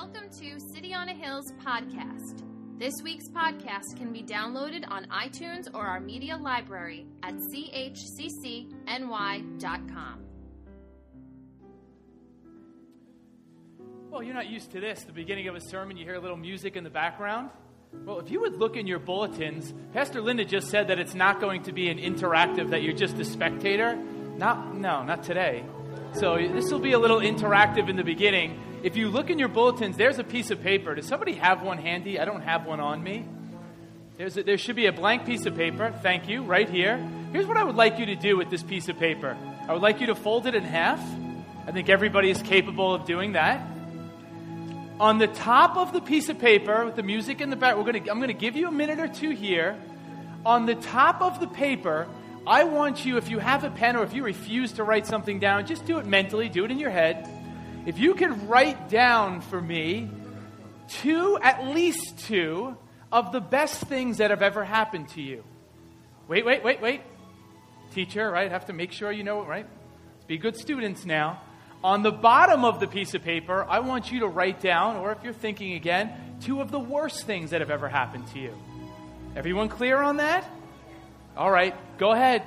Welcome to City on a Hill's podcast. This week's podcast can be downloaded on iTunes or our media library at chccny.com. Well, you're not used to this. The beginning of a sermon, you hear a little music in the background. Well, if you would look in your bulletins, Pastor Linda just said that it's not going to be an interactive, that you're just a spectator. Not, no, not today. So this will be a little interactive in the beginning. If you look in your bulletins, there's a piece of paper. Does somebody have one handy? I don't have one on me. A, there should be a blank piece of paper. Thank you, right here. Here's what I would like you to do with this piece of paper I would like you to fold it in half. I think everybody is capable of doing that. On the top of the piece of paper with the music in the back, we're gonna, I'm going to give you a minute or two here. On the top of the paper, I want you, if you have a pen or if you refuse to write something down, just do it mentally, do it in your head. If you could write down for me two, at least two, of the best things that have ever happened to you. Wait, wait, wait, wait. Teacher, right? Have to make sure you know it, right? Be good students now. On the bottom of the piece of paper, I want you to write down, or if you're thinking again, two of the worst things that have ever happened to you. Everyone clear on that? All right, go ahead.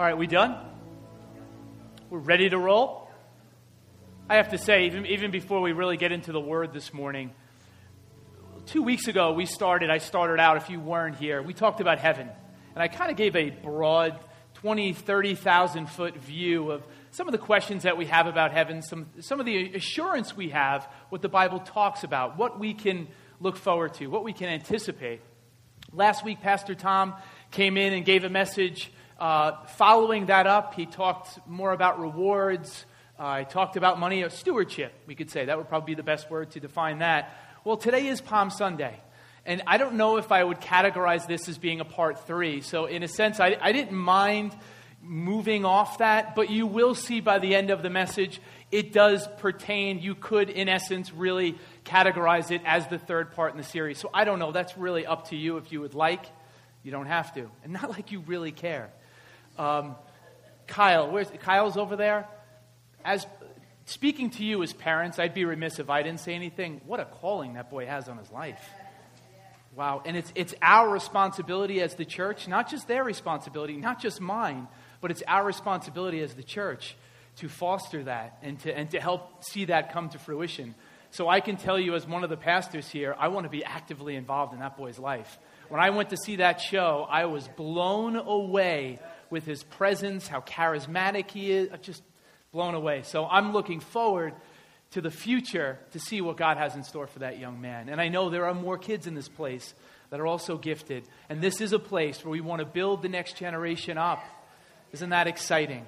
All right, we done? We're ready to roll? I have to say, even, even before we really get into the word this morning, two weeks ago we started, I started out, if you weren't here, we talked about heaven. And I kind of gave a broad 20, 30,000 foot view of some of the questions that we have about heaven, some, some of the assurance we have, what the Bible talks about, what we can look forward to, what we can anticipate. Last week, Pastor Tom came in and gave a message uh, following that up, he talked more about rewards. Uh, he talked about money, stewardship, we could say. That would probably be the best word to define that. Well, today is Palm Sunday. And I don't know if I would categorize this as being a part three. So, in a sense, I, I didn't mind moving off that, but you will see by the end of the message, it does pertain. You could, in essence, really categorize it as the third part in the series. So, I don't know. That's really up to you if you would like. You don't have to. And not like you really care. Um, Kyle, where's Kyle's over there? As speaking to you as parents, I'd be remiss if I didn't say anything. What a calling that boy has on his life. Wow. And it's, it's our responsibility as the church, not just their responsibility, not just mine, but it's our responsibility as the church to foster that and to, and to help see that come to fruition. So I can tell you, as one of the pastors here, I want to be actively involved in that boy's life. When I went to see that show, I was blown away with his presence, how charismatic he is. I'm just blown away. So I'm looking forward to the future to see what God has in store for that young man. And I know there are more kids in this place that are also gifted. And this is a place where we want to build the next generation up. Isn't that exciting?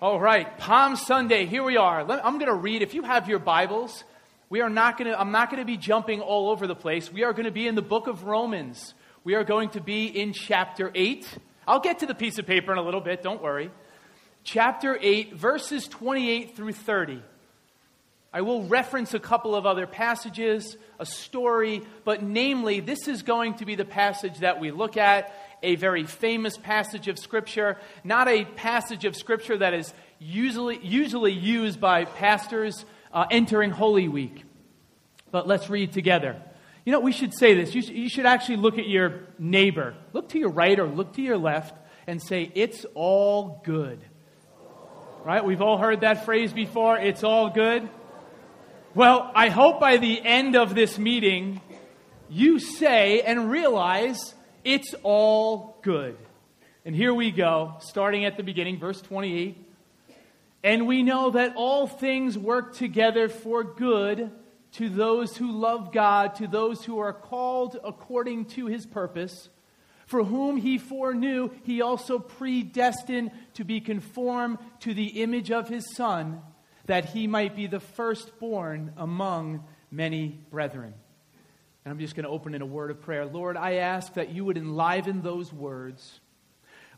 All right, Palm Sunday, here we are. I'm going to read. If you have your Bibles, we are not going to, I'm not going to be jumping all over the place. We are going to be in the book of Romans. We are going to be in chapter 8. I'll get to the piece of paper in a little bit, don't worry. Chapter 8, verses 28 through 30. I will reference a couple of other passages, a story, but namely, this is going to be the passage that we look at, a very famous passage of Scripture, not a passage of Scripture that is usually, usually used by pastors uh, entering Holy Week. But let's read together. You know, we should say this. You, sh- you should actually look at your neighbor. Look to your right or look to your left and say, It's all good. Right? We've all heard that phrase before. It's all good. Well, I hope by the end of this meeting, you say and realize it's all good. And here we go, starting at the beginning, verse 28. And we know that all things work together for good to those who love God, to those who are called according to his purpose. For whom he foreknew, he also predestined to be conformed to the image of his Son, that he might be the firstborn among many brethren. And I'm just going to open in a word of prayer. Lord, I ask that you would enliven those words.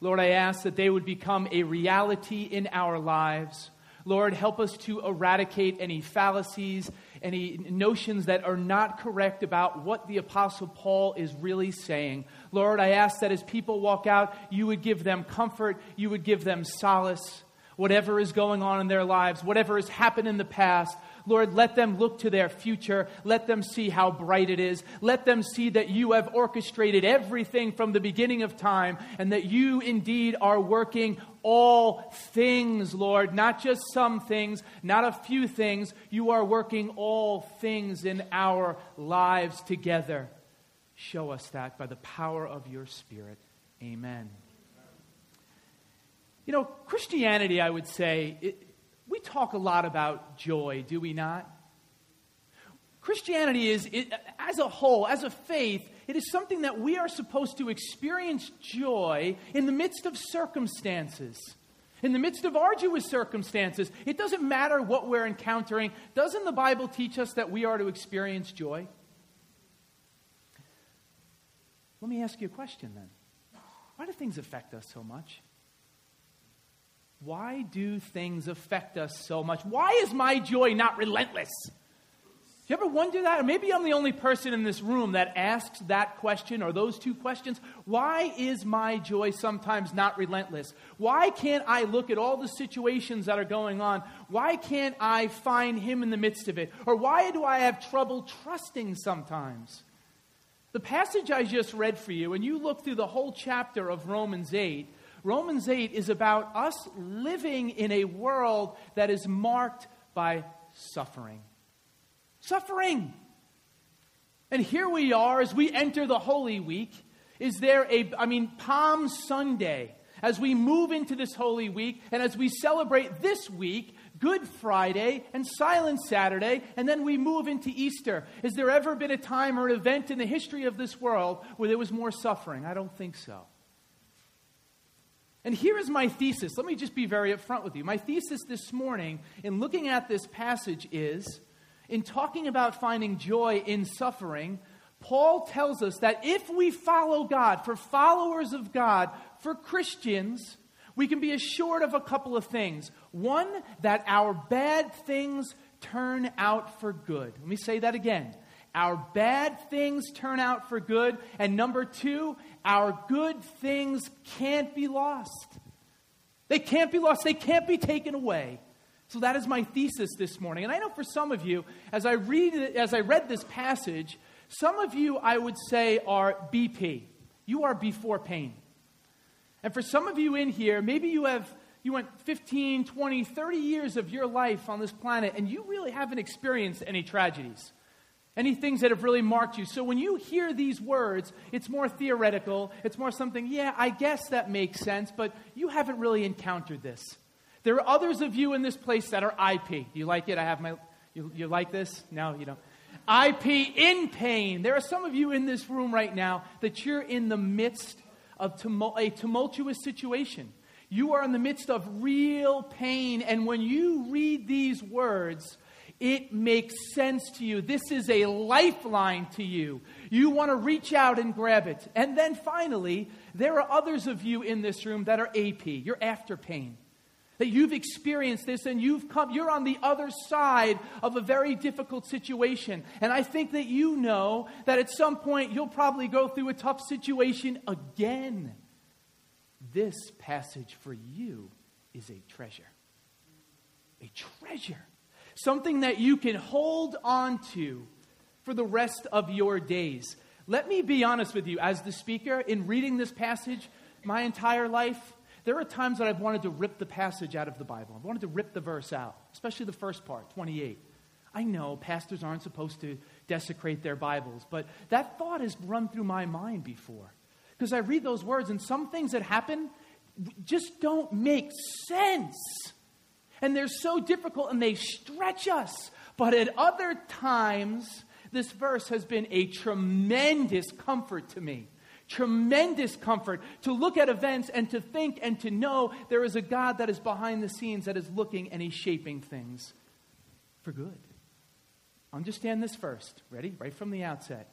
Lord, I ask that they would become a reality in our lives. Lord, help us to eradicate any fallacies, any notions that are not correct about what the Apostle Paul is really saying. Lord, I ask that as people walk out, you would give them comfort, you would give them solace. Whatever is going on in their lives, whatever has happened in the past, Lord, let them look to their future. Let them see how bright it is. Let them see that you have orchestrated everything from the beginning of time and that you indeed are working all things, Lord, not just some things, not a few things. You are working all things in our lives together. Show us that by the power of your Spirit. Amen. You know, Christianity, I would say, it, we talk a lot about joy, do we not? Christianity is, it, as a whole, as a faith, it is something that we are supposed to experience joy in the midst of circumstances. In the midst of arduous circumstances, it doesn't matter what we're encountering. Doesn't the Bible teach us that we are to experience joy? Let me ask you a question then. Why do things affect us so much? Why do things affect us so much? Why is my joy not relentless? Do you ever wonder that? Or maybe I'm the only person in this room that asks that question or those two questions. Why is my joy sometimes not relentless? Why can't I look at all the situations that are going on? Why can't I find Him in the midst of it? Or why do I have trouble trusting sometimes? The passage I just read for you, and you look through the whole chapter of Romans 8, Romans 8 is about us living in a world that is marked by suffering. Suffering. And here we are as we enter the Holy Week. Is there a, I mean, Palm Sunday, as we move into this Holy Week and as we celebrate this week, Good Friday and Silent Saturday, and then we move into Easter. Has there ever been a time or an event in the history of this world where there was more suffering? I don't think so. And here is my thesis. Let me just be very upfront with you. My thesis this morning in looking at this passage is in talking about finding joy in suffering, Paul tells us that if we follow God, for followers of God, for Christians, we can be assured of a couple of things. One, that our bad things turn out for good. Let me say that again. Our bad things turn out for good. And number two, our good things can't be lost. They can't be lost, they can't be taken away. So that is my thesis this morning. And I know for some of you, as I read as I read this passage, some of you I would say are BP. You are before pain. And for some of you in here, maybe you have you went 15, 20, 30 years of your life on this planet and you really haven't experienced any tragedies any things that have really marked you. So when you hear these words, it's more theoretical. It's more something, yeah, I guess that makes sense, but you haven't really encountered this. There are others of you in this place that are IP. You like it? I have my, you, you like this? No, you don't. IP in pain. There are some of you in this room right now that you're in the midst of a tumultuous situation. You are in the midst of real pain, and when you read these words, it makes sense to you. This is a lifeline to you. You want to reach out and grab it. And then finally, there are others of you in this room that are AP. You're after pain. That you've experienced this and you've come, you're on the other side of a very difficult situation. And I think that you know that at some point you'll probably go through a tough situation again. This passage for you is a treasure. A treasure something that you can hold on to for the rest of your days. Let me be honest with you, as the speaker, in reading this passage my entire life, there are times that I've wanted to rip the passage out of the Bible. I've wanted to rip the verse out, especially the first part, 28. I know pastors aren't supposed to desecrate their Bibles, but that thought has run through my mind before. Because I read those words, and some things that happen just don't make sense. And they're so difficult and they stretch us. But at other times, this verse has been a tremendous comfort to me. Tremendous comfort to look at events and to think and to know there is a God that is behind the scenes that is looking and He's shaping things for good. Understand this first. Ready? Right from the outset.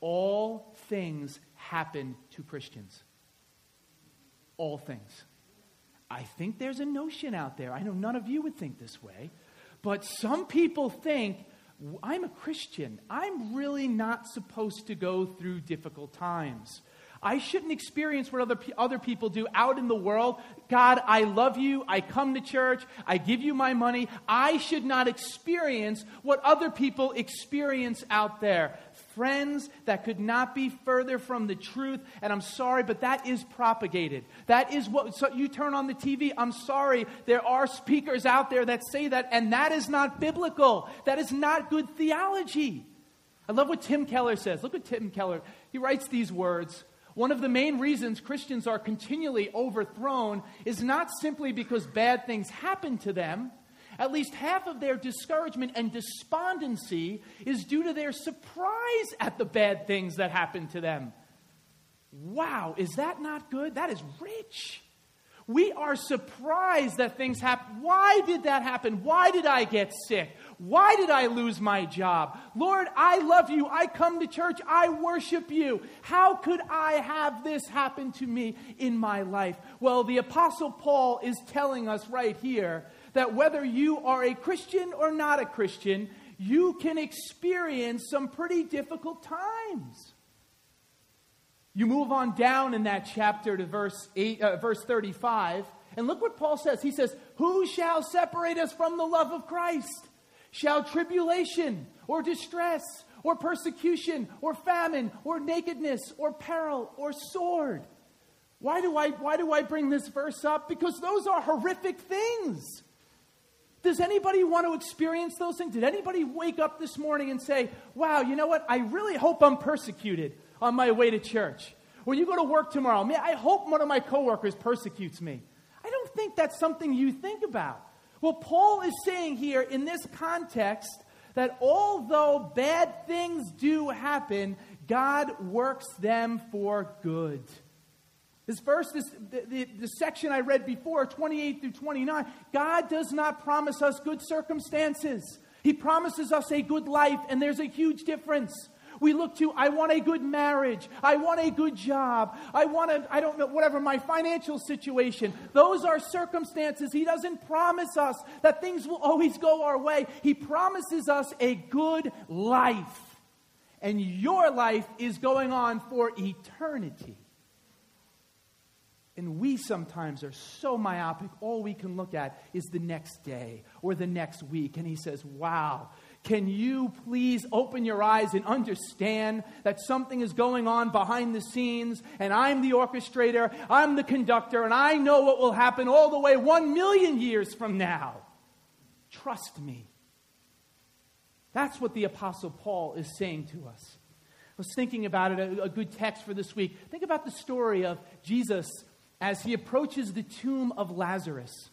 All things happen to Christians. All things. I think there's a notion out there. I know none of you would think this way, but some people think I'm a Christian. I'm really not supposed to go through difficult times. I shouldn't experience what other, other people do out in the world. God, I love you. I come to church. I give you my money. I should not experience what other people experience out there friends that could not be further from the truth. And I'm sorry, but that is propagated. That is what, so you turn on the TV. I'm sorry, there are speakers out there that say that, and that is not biblical. That is not good theology. I love what Tim Keller says. Look what Tim Keller, he writes these words. One of the main reasons Christians are continually overthrown is not simply because bad things happen to them at least half of their discouragement and despondency is due to their surprise at the bad things that happen to them. Wow, is that not good? That is rich. We are surprised that things happen. Why did that happen? Why did I get sick? Why did I lose my job? Lord, I love you. I come to church. I worship you. How could I have this happen to me in my life? Well, the Apostle Paul is telling us right here that whether you are a Christian or not a Christian, you can experience some pretty difficult times. You move on down in that chapter to verse, eight, uh, verse 35, and look what Paul says. He says, Who shall separate us from the love of Christ? Shall tribulation or distress or persecution or famine or nakedness or peril or sword? Why do I, why do I bring this verse up? Because those are horrific things. Does anybody want to experience those things? Did anybody wake up this morning and say, wow, you know what? I really hope I'm persecuted on my way to church. When you go to work tomorrow, man, I hope one of my coworkers persecutes me. I don't think that's something you think about. Well, Paul is saying here in this context that although bad things do happen, God works them for good. This verse, this, the, the, the, section I read before, 28 through 29, God does not promise us good circumstances. He promises us a good life, and there's a huge difference. We look to, I want a good marriage. I want a good job. I want to, I don't know, whatever, my financial situation. Those are circumstances. He doesn't promise us that things will always go our way. He promises us a good life. And your life is going on for eternity. And we sometimes are so myopic, all we can look at is the next day or the next week. And he says, Wow, can you please open your eyes and understand that something is going on behind the scenes, and I'm the orchestrator, I'm the conductor, and I know what will happen all the way one million years from now? Trust me. That's what the Apostle Paul is saying to us. I was thinking about it, a, a good text for this week. Think about the story of Jesus as he approaches the tomb of Lazarus.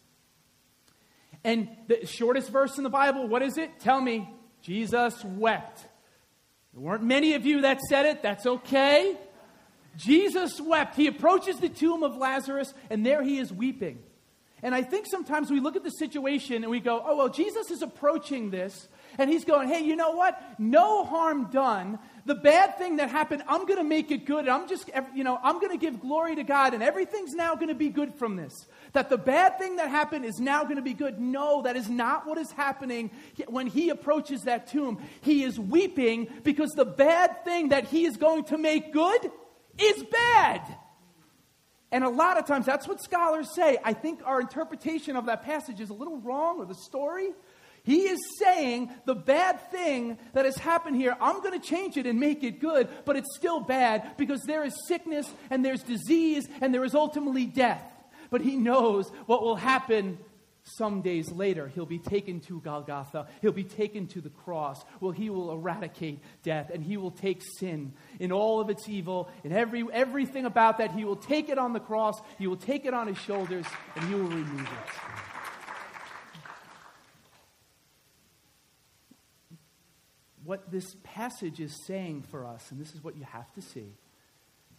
And the shortest verse in the Bible, what is it? Tell me. Jesus wept. There weren't many of you that said it. That's okay. Jesus wept. He approaches the tomb of Lazarus, and there he is weeping. And I think sometimes we look at the situation and we go, oh, well, Jesus is approaching this, and he's going, hey, you know what? No harm done the bad thing that happened, I'm going to make it good. I'm just, you know, I'm going to give glory to God and everything's now going to be good from this. That the bad thing that happened is now going to be good. No, that is not what is happening when he approaches that tomb. He is weeping because the bad thing that he is going to make good is bad. And a lot of times, that's what scholars say. I think our interpretation of that passage is a little wrong, or the story. He is saying the bad thing that has happened here, I'm going to change it and make it good, but it's still bad because there is sickness and there's disease and there is ultimately death. But he knows what will happen some days later, he'll be taken to Golgotha. He'll be taken to the cross. Well, he will eradicate death and he will take sin in all of its evil and every, everything about that. He will take it on the cross. He will take it on his shoulders and he will remove it. What this passage is saying for us, and this is what you have to see,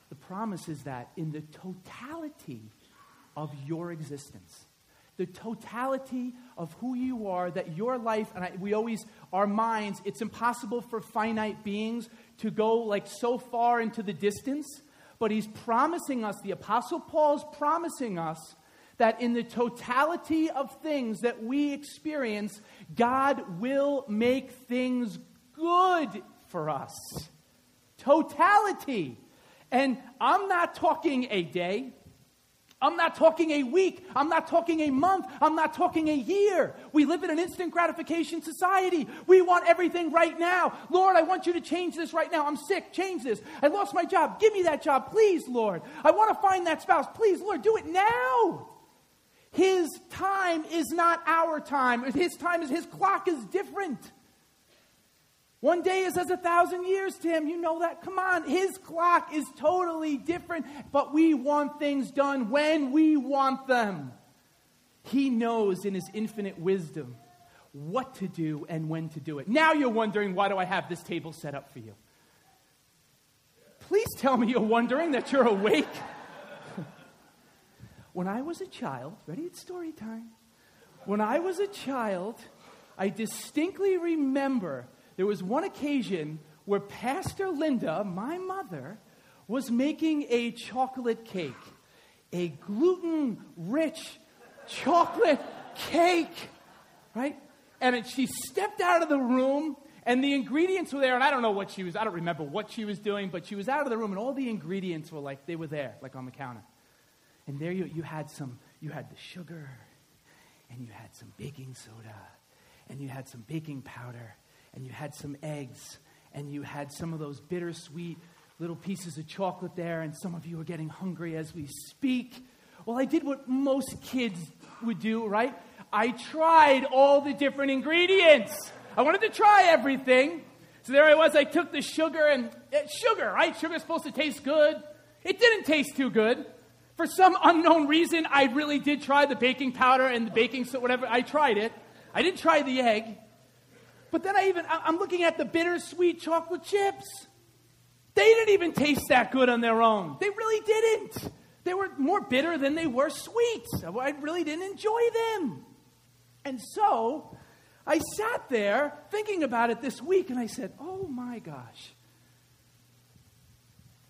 the promise is that in the totality of your existence, the totality of who you are, that your life, and I, we always, our minds, it's impossible for finite beings to go like so far into the distance, but he's promising us, the Apostle Paul's promising us, that in the totality of things that we experience, God will make things good for us. Totality. And I'm not talking a day. I'm not talking a week. I'm not talking a month. I'm not talking a year. We live in an instant gratification society. We want everything right now. Lord, I want you to change this right now. I'm sick. Change this. I lost my job. Give me that job, please, Lord. I want to find that spouse. Please, Lord, do it now. His time is not our time. His time is, his clock is different. One day is as a thousand years to him. You know that. Come on. His clock is totally different, but we want things done when we want them. He knows in his infinite wisdom what to do and when to do it. Now you're wondering, why do I have this table set up for you? Please tell me you're wondering that you're awake. when I was a child, ready? It's story time. When I was a child, I distinctly remember there was one occasion where Pastor Linda, my mother, was making a chocolate cake, a gluten rich chocolate cake, right? And it, she stepped out of the room, and the ingredients were there, and I don't know what she was, I don't remember what she was doing, but she was out of the room, and all the ingredients were like, they were there, like on the counter. And there you, you had some, you had the sugar, and you had some baking soda, and you had some baking powder, and you had some eggs, and you had some of those bittersweet little pieces of chocolate there, and some of you are getting hungry as we speak. Well, I did what most kids would do, right? I tried all the different ingredients. I wanted to try everything. So there I was. I took the sugar and uh, sugar, right? Sugar's supposed to taste good. It didn't taste too good. For some unknown reason, I really did try the baking powder and the baking soda, whatever. I tried it. I didn't try the egg. But then I even, I'm looking at the bittersweet chocolate chips. They didn't even taste that good on their own. They really didn't. They were more bitter than they were sweet. I really didn't enjoy them. And so I sat there thinking about it this week and I said, oh my gosh,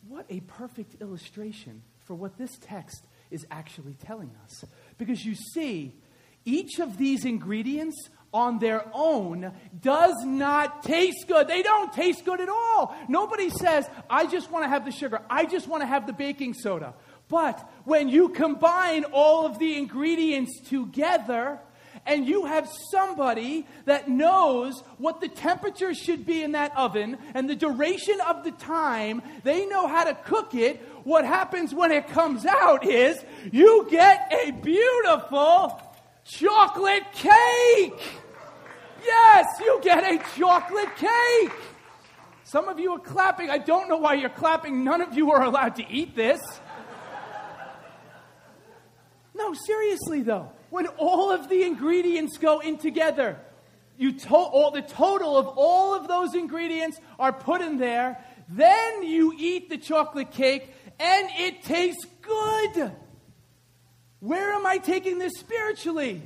what a perfect illustration for what this text is actually telling us. Because you see, each of these ingredients on their own does not taste good. They don't taste good at all. Nobody says, I just want to have the sugar, I just want to have the baking soda. But when you combine all of the ingredients together, and you have somebody that knows what the temperature should be in that oven and the duration of the time, they know how to cook it. What happens when it comes out is you get a beautiful chocolate cake. Yes, you get a chocolate cake. Some of you are clapping. I don't know why you're clapping. None of you are allowed to eat this. No, seriously though, when all of the ingredients go in together, you to- all, the total of all of those ingredients are put in there, then you eat the chocolate cake and it tastes good. Where am I taking this spiritually?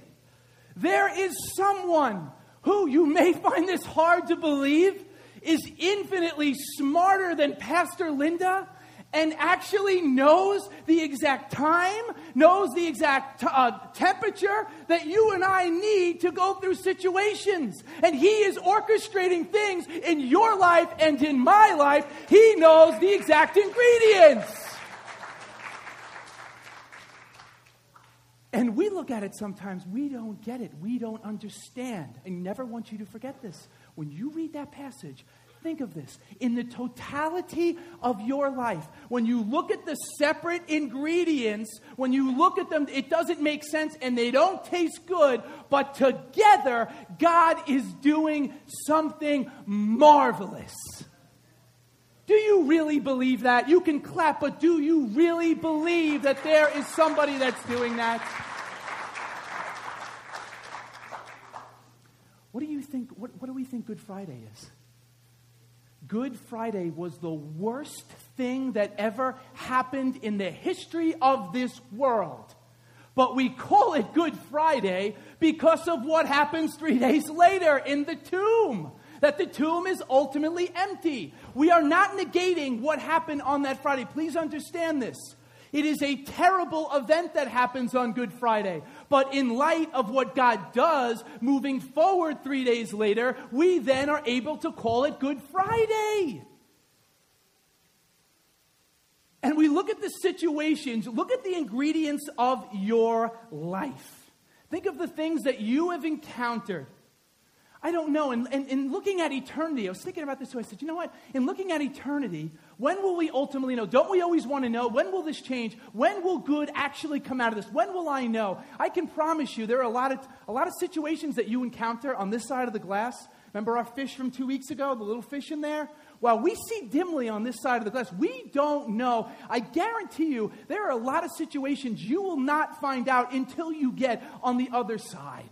There is someone who you may find this hard to believe is infinitely smarter than Pastor Linda and actually knows the exact time, knows the exact t- uh, temperature that you and I need to go through situations. And He is orchestrating things in your life and in my life. He knows the exact ingredients. And we look at it sometimes, we don't get it, we don't understand. I never want you to forget this. When you read that passage, Think of this. In the totality of your life, when you look at the separate ingredients, when you look at them, it doesn't make sense and they don't taste good, but together, God is doing something marvelous. Do you really believe that? You can clap, but do you really believe that there is somebody that's doing that? What do you think? What, what do we think Good Friday is? Good Friday was the worst thing that ever happened in the history of this world. But we call it Good Friday because of what happens three days later in the tomb. That the tomb is ultimately empty. We are not negating what happened on that Friday. Please understand this. It is a terrible event that happens on Good Friday. But in light of what God does moving forward three days later, we then are able to call it Good Friday. And we look at the situations, look at the ingredients of your life. Think of the things that you have encountered I don't know. And, and, looking at eternity, I was thinking about this too. I said, you know what? In looking at eternity, when will we ultimately know? Don't we always want to know? When will this change? When will good actually come out of this? When will I know? I can promise you there are a lot of, a lot of situations that you encounter on this side of the glass. Remember our fish from two weeks ago, the little fish in there? While we see dimly on this side of the glass, we don't know. I guarantee you, there are a lot of situations you will not find out until you get on the other side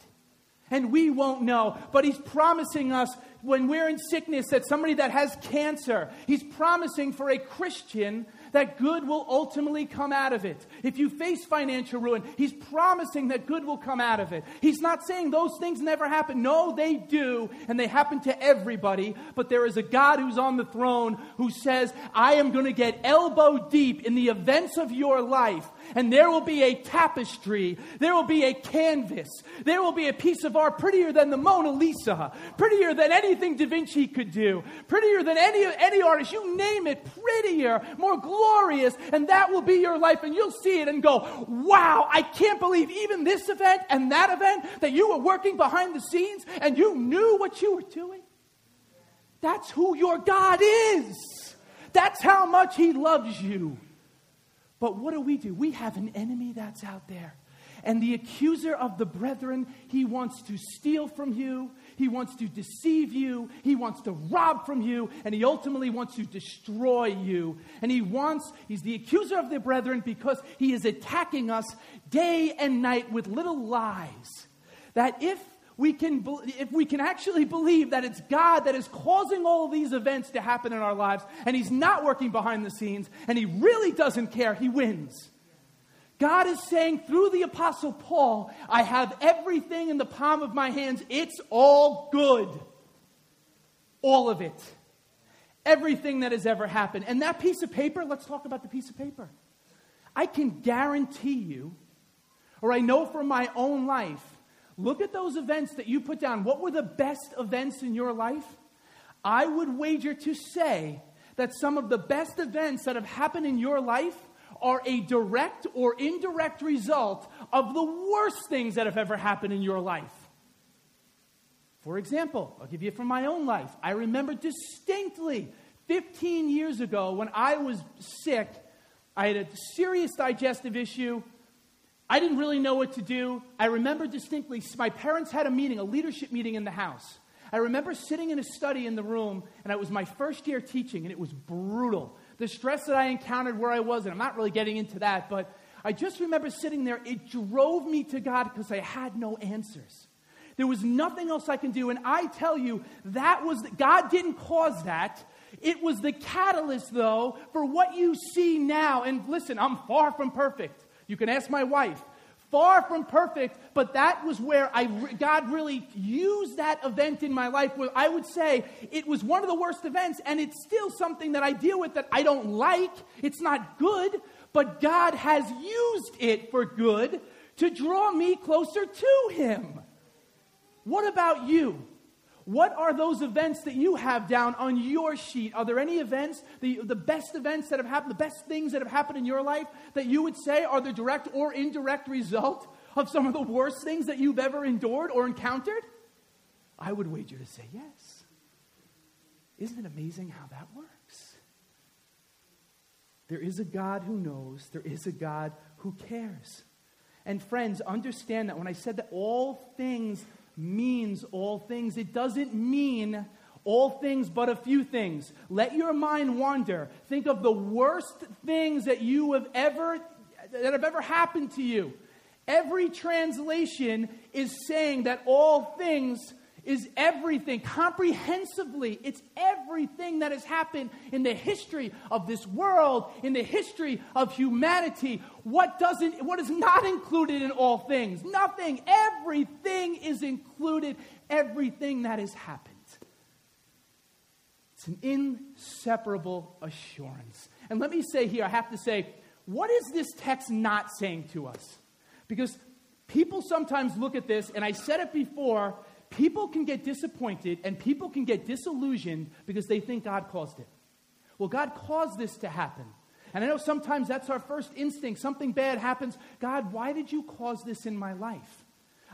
and we won't know. But he's promising us when we're in sickness that somebody that has cancer, he's promising for a Christian that good will ultimately come out of it. If you face financial ruin, he's promising that good will come out of it. He's not saying those things never happen. No, they do, and they happen to everybody. But there is a God who's on the throne who says, I am going to get elbow deep in the events of your life and there will be a tapestry, there will be a canvas, there will be a piece of art prettier than the Mona Lisa, prettier than anything Da Vinci could do, prettier than any, any artist, you name it, prettier, more glorious, and that will be your life, and you'll see it and go, wow, I can't believe even this event and that event that you were working behind the scenes and you knew what you were doing. That's who your God is. That's how much He loves you. But what do we do? We have an enemy that's out there. And the accuser of the brethren, he wants to steal from you, he wants to deceive you, he wants to rob from you, and he ultimately wants to destroy you. And he wants, he's the accuser of the brethren because he is attacking us day and night with little lies. That if we can, if we can actually believe that it's God that is causing all these events to happen in our lives, and He's not working behind the scenes, and He really doesn't care, He wins. God is saying through the Apostle Paul, I have everything in the palm of my hands. It's all good. All of it. Everything that has ever happened. And that piece of paper, let's talk about the piece of paper. I can guarantee you, or I know from my own life, Look at those events that you put down. What were the best events in your life? I would wager to say that some of the best events that have happened in your life are a direct or indirect result of the worst things that have ever happened in your life. For example, I'll give you from my own life. I remember distinctly 15 years ago when I was sick, I had a serious digestive issue. I didn't really know what to do. I remember distinctly my parents had a meeting, a leadership meeting in the house. I remember sitting in a study in the room, and it was my first year teaching, and it was brutal. The stress that I encountered where I was, and I'm not really getting into that, but I just remember sitting there. It drove me to God because I had no answers. There was nothing else I can do. And I tell you, that was, God didn't cause that. It was the catalyst, though, for what you see now. And listen, I'm far from perfect. You can ask my wife. Far from perfect, but that was where I, God really used that event in my life where I would say it was one of the worst events, and it's still something that I deal with that I don't like. It's not good, but God has used it for good to draw me closer to Him. What about you? What are those events that you have down on your sheet? Are there any events, the, the best events that have happened, the best things that have happened in your life that you would say are the direct or indirect result of some of the worst things that you've ever endured or encountered? I would wager to say yes. Isn't it amazing how that works? There is a God who knows, there is a God who cares. And friends, understand that when I said that all things means all things, it doesn't mean all things but a few things. Let your mind wander. Think of the worst things that you have ever that have ever happened to you. Every translation is saying that all things is everything, comprehensively. It's everything that has happened in the history of this world, in the history of humanity. What doesn't, what is not included in all things? Nothing. Everything is included, everything that has happened. It's an inseparable assurance. And let me say here, I have to say, what is this text not saying to us? Because people sometimes look at this, and I said it before, people can get disappointed and people can get disillusioned because they think God caused it. Well, God caused this to happen. And I know sometimes that's our first instinct. Something bad happens. God, why did you cause this in my life?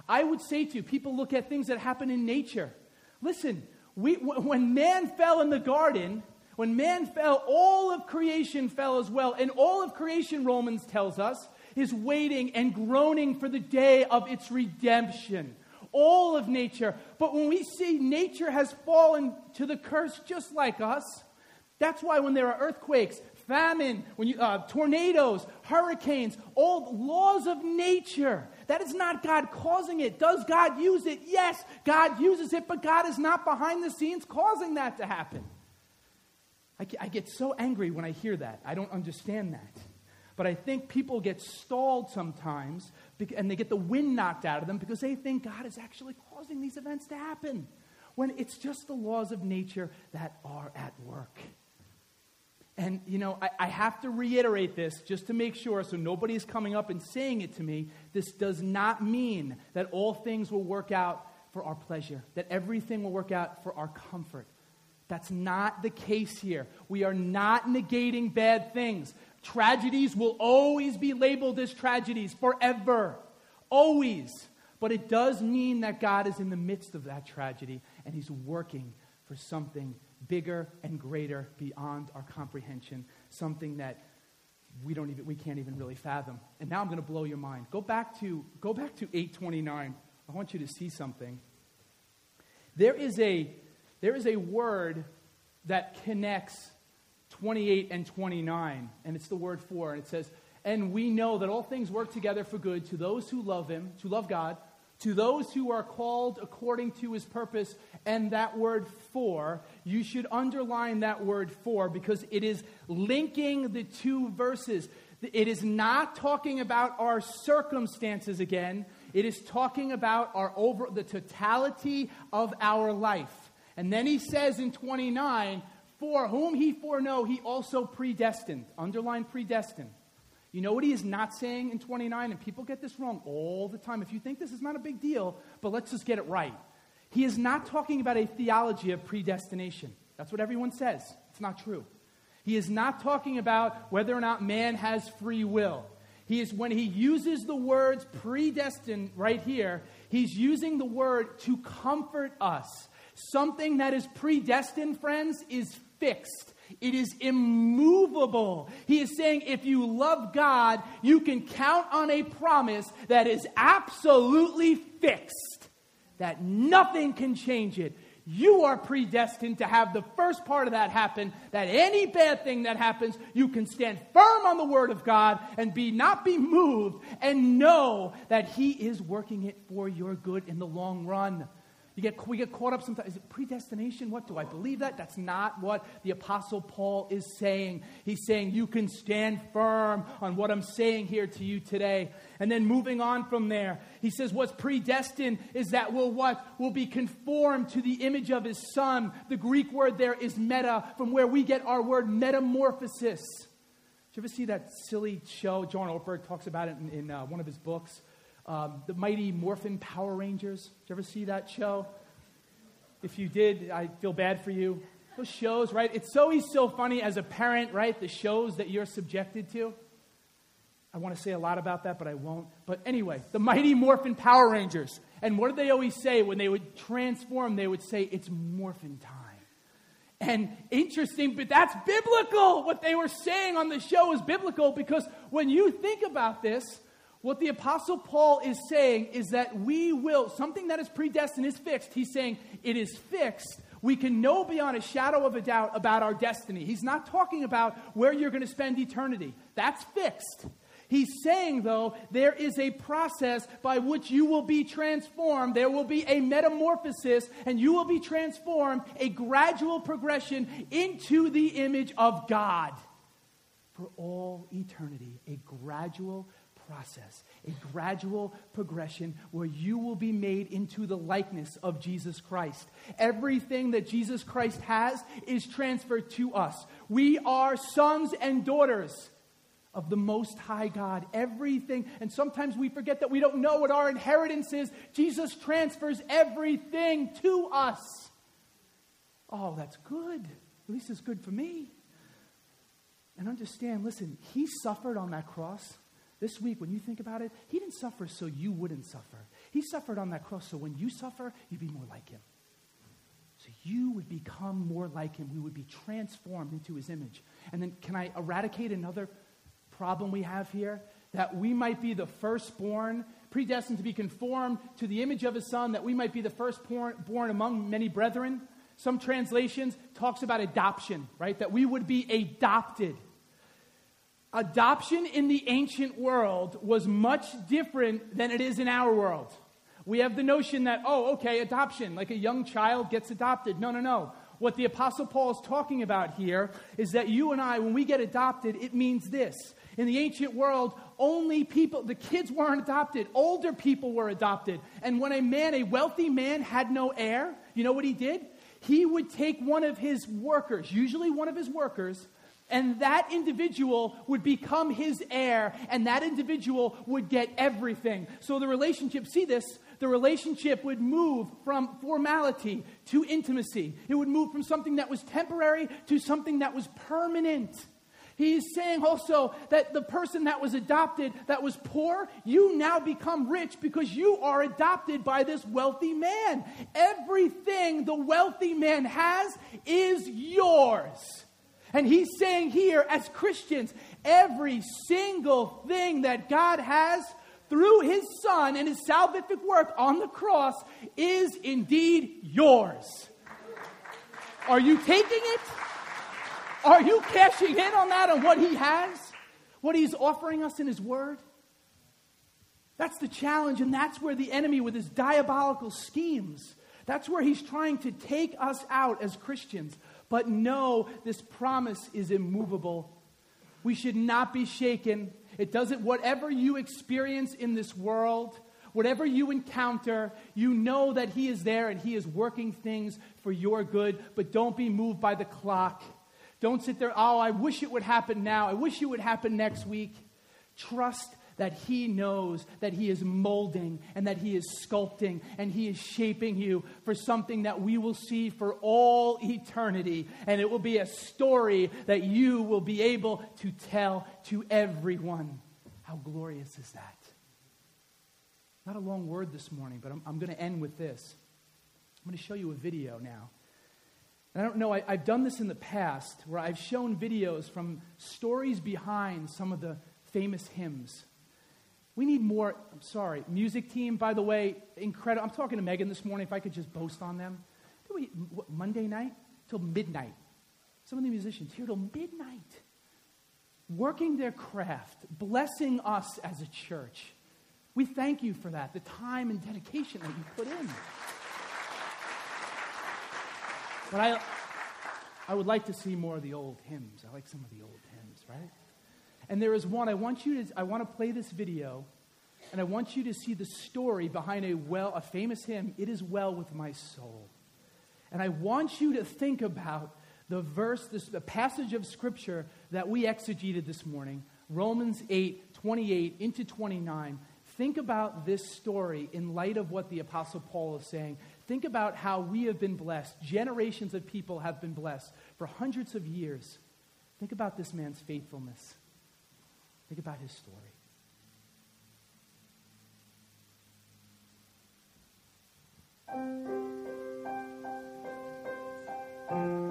I would say to you, people look at things that happen in nature. Listen, we, when man fell in the garden, when man fell, all of creation fell as well. And all of creation, Romans tells us, is waiting and groaning for the day of its redemption. All of nature. But when we see nature has fallen to the curse just like us, that's why when there are earthquakes, famine, when you, uh, tornadoes, hurricanes, all laws of nature. That is not God causing it. Does God use it? Yes, God uses it, but God is not behind the scenes causing that to happen. I, I get so angry when I hear that. I don't understand that. But I think people get stalled sometimes and they get the wind knocked out of them because they think God is actually causing these events to happen when it's just the laws of nature that are at work. And, you know, I, I, have to reiterate this just to make sure so nobody is coming up and saying it to me. This does not mean that all things will work out for our pleasure, that everything will work out for our comfort. That's not the case here. We are not negating bad things. Tragedies will always be labeled as tragedies forever. Always. But it does mean that God is in the midst of that tragedy and He's working for something bigger and greater beyond our comprehension, something that we don't even we can't even really fathom. And now I'm going to blow your mind. Go back to go back to 829. I want you to see something. There is a there is a word that connects 28 and 29, and it's the word for, and it says, And we know that all things work together for good to those who love him, to love God, to those who are called according to his purpose. And that word for, you should underline that word for because it is linking the two verses. It is not talking about our circumstances again. It is talking about our over the totality of our life. And then he says in 29, for whom he foreknow, he also predestined. Underline predestined. You know what he is not saying in 29? And people get this wrong all the time. If you think this is not a big deal, but let's just get it right. He is not talking about a theology of predestination. That's what everyone says. It's not true. He is not talking about whether or not man has free will. He is when he uses the words predestined right here, he's using the word to comfort us. Something that is predestined, friends, is fixed. It is immovable. He is saying if you love God, you can count on a promise that is absolutely fixed, that nothing can change it. You are predestined to have the first part of that happen, that any bad thing that happens, you can stand firm on the word of God and be not be moved and know that he is working it for your good in the long run. You get, we get caught up sometimes. Is it predestination? What do I believe that? That's not what the Apostle Paul is saying. He's saying you can stand firm on what I'm saying here to you today. And then moving on from there, he says what's predestined is that we'll what? Will be conformed to the image of his son. The Greek word there is meta, from where we get our word metamorphosis. Did you ever see that silly show? John Ortberg talks about it in, in uh, one of his books um, the Mighty Morphin Power Rangers. Did you ever see that show? If you did, I feel bad for you. Those shows, right? It's always so funny as a parent, right? The shows that you're subjected to. I want to say a lot about that, but I won't. But anyway, the Mighty Morphin Power Rangers. And what did they always say when they would transform? They would say, It's morphin time. And interesting, but that's biblical. What they were saying on the show is biblical because when you think about this, what the Apostle Paul is saying is that we will, something that is predestined is fixed. He's saying it is fixed. We can know beyond a shadow of a doubt about our destiny. He's not talking about where you're going to spend eternity. That's fixed. He's saying, though, there is a process by which you will be transformed. There will be a metamorphosis, and you will be transformed, a gradual progression into the image of God for all eternity. A gradual process, a gradual progression where you will be made into the likeness of Jesus Christ. Everything that Jesus Christ has is transferred to us. We are sons and daughters of the Most High God. Everything, and sometimes we forget that we don't know what our inheritance is. Jesus transfers everything to us. Oh, that's good. At least it's good for me. And understand, listen, he suffered on that cross. This week, when you think about it, he didn't suffer so you wouldn't suffer. He suffered on that cross so when you suffer, you'd be more like him. So you would become more like him. We would be transformed into his image. And then, can I eradicate another problem we have here? That we might be the firstborn, predestined to be conformed to the image of his son, that we might be the firstborn born among many brethren. Some translations talks about adoption, right? That we would be adopted. Adoption in the ancient world was much different than it is in our world. We have the notion that, oh, okay, adoption, like a young child gets adopted. No, no, no. What the Apostle Paul is talking about here is that you and I, when we get adopted, it means this in the ancient world, only people, the kids weren't adopted, older people were adopted. And when a man, a wealthy man, had no heir, you know what he did? He would take one of his workers, usually one of his workers, and that individual would become his heir, and that individual would get everything. So the relationship, see this, the relationship would move from formality to intimacy. It would move from something that was temporary to something that was permanent. He's saying also that the person that was adopted, that was poor, you now become rich because you are adopted by this wealthy man. Everything the wealthy man has is yours. And he's saying here, as Christians, every single thing that God has through his son and his salvific work on the cross is indeed yours. Are you taking it? Are you cashing in on that, on what He has? What He's offering us in His Word? That's the challenge, and that's where the enemy, with his diabolical schemes, that's where he's trying to take us out as Christians. But no, this promise is immovable. We should not be shaken. It doesn't, whatever you experience in this world, whatever you encounter, you know that He is there and He is working things for your good, but don't be moved by the clock. Don't sit there, oh, I wish it would happen now. I wish it would happen next week. Trust that He knows that He is molding and that He is sculpting and He is shaping you for something that we will see for all eternity. And it will be a story that you will be able to tell to everyone. How glorious is that? Not a long word this morning, but I'm, I'm going to end with this. I'm going to show you a video now. And I don't know, I, have done this in the past where I've shown videos from stories behind some of the famous hymns. We need more, I'm sorry, music team, by the way, incredible. I'm talking to Megan this morning, if I could just boast on them. We, what, Monday night till midnight. Some of the musicians here till midnight, working their craft, blessing us as a church. We thank you for that, the time and dedication that you put in. But I, I would like to see more of the old hymns. I like some of the old hymns, right? And there is one, I want you to, I want to play this video, and I want you to see the story behind a well, a famous hymn, It Is Well With My Soul. And I want you to think about the verse, this, the passage of scripture that we exegeted this morning, Romans 8, 28 into 29. Think about this story in light of what the Apostle Paul is saying. Think about how we have been blessed. Generations of people have been blessed for hundreds of years. Think about this man's faithfulness. Think about his story. please.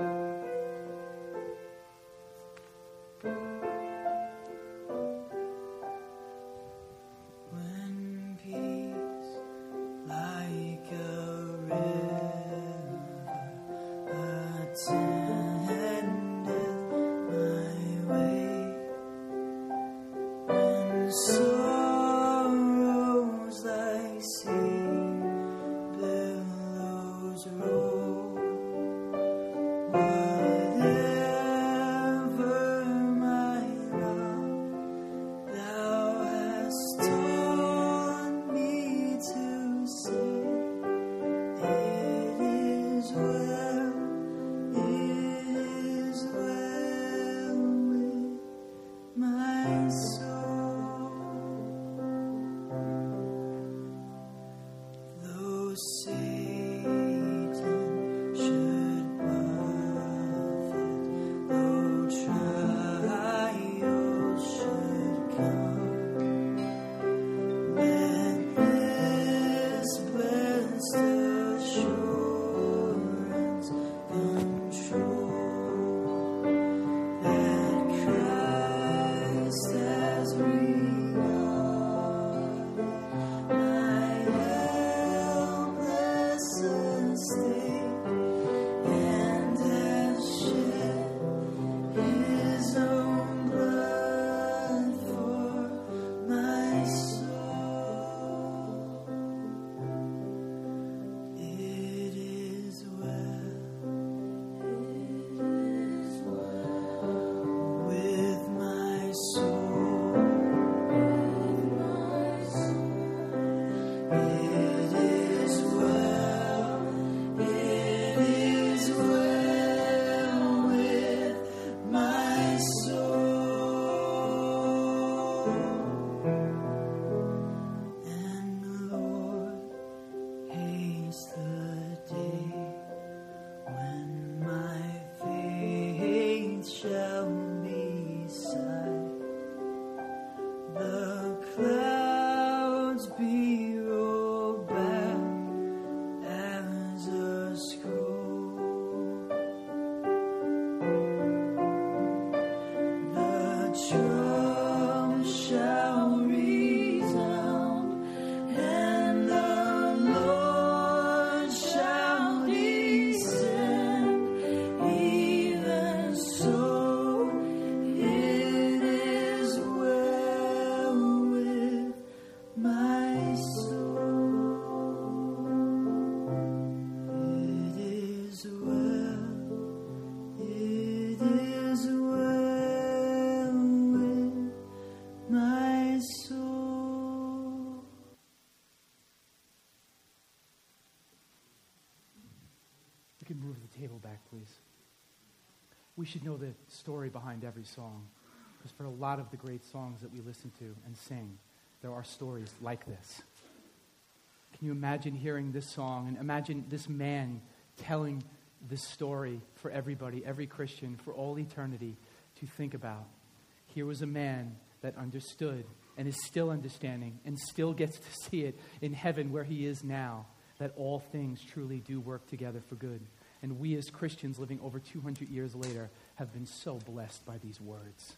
Should know the story behind every song. Because for a lot of the great songs that we listen to and sing, there are stories like this. Can you imagine hearing this song and imagine this man telling this story for everybody, every Christian, for all eternity to think about? Here was a man that understood and is still understanding and still gets to see it in heaven where he is now, that all things truly do work together for good. And we as Christians living over 200 years later have been so blessed by these words.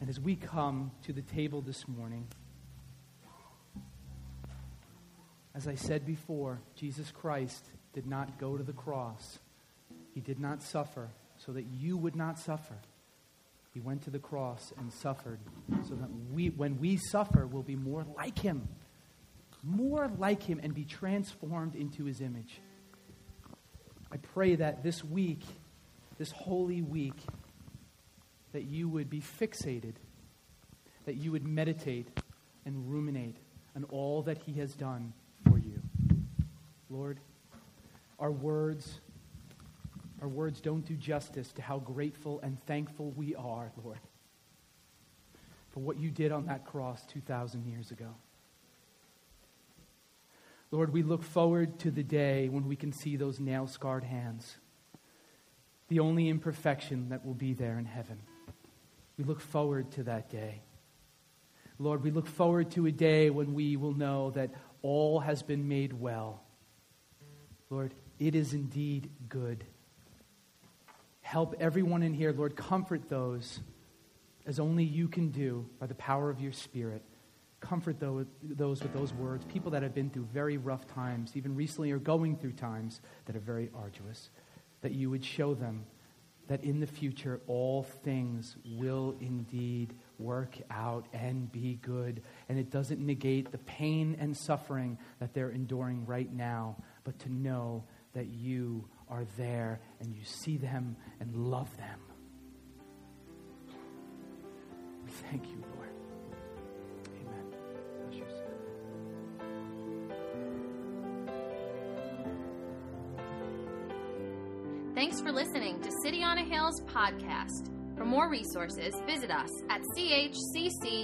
And as we come to the table this morning, as I said before, Jesus Christ did not go to the cross. He did not suffer so that you would not suffer. He went to the cross and suffered so that we, when we suffer, we'll be more like him. More like him and be transformed into his image. I pray that this week, this holy week, that you would be fixated, that you would meditate and ruminate on all that he has done for you. Lord, our words, our words don't do justice to how grateful and thankful we are, Lord, for what you did on that cross 2,000 years ago. Lord, we look forward to the day when we can see those nail scarred hands, the only imperfection that will be there in heaven. We look forward to that day. Lord, we look forward to a day when we will know that all has been made well. Lord, it is indeed good. Help everyone in here, Lord, comfort those as only you can do by the power of your Spirit. Comfort those, those with those words, people that have been through very rough times, even recently, are going through times that are very arduous, that you would show them that in the future all things will indeed work out and be good. And it doesn't negate the pain and suffering that they're enduring right now, but to know that you are there and you see them and love them. We thank you, Thanks for listening to City on a Hill's podcast. For more resources, visit us at chccny.com.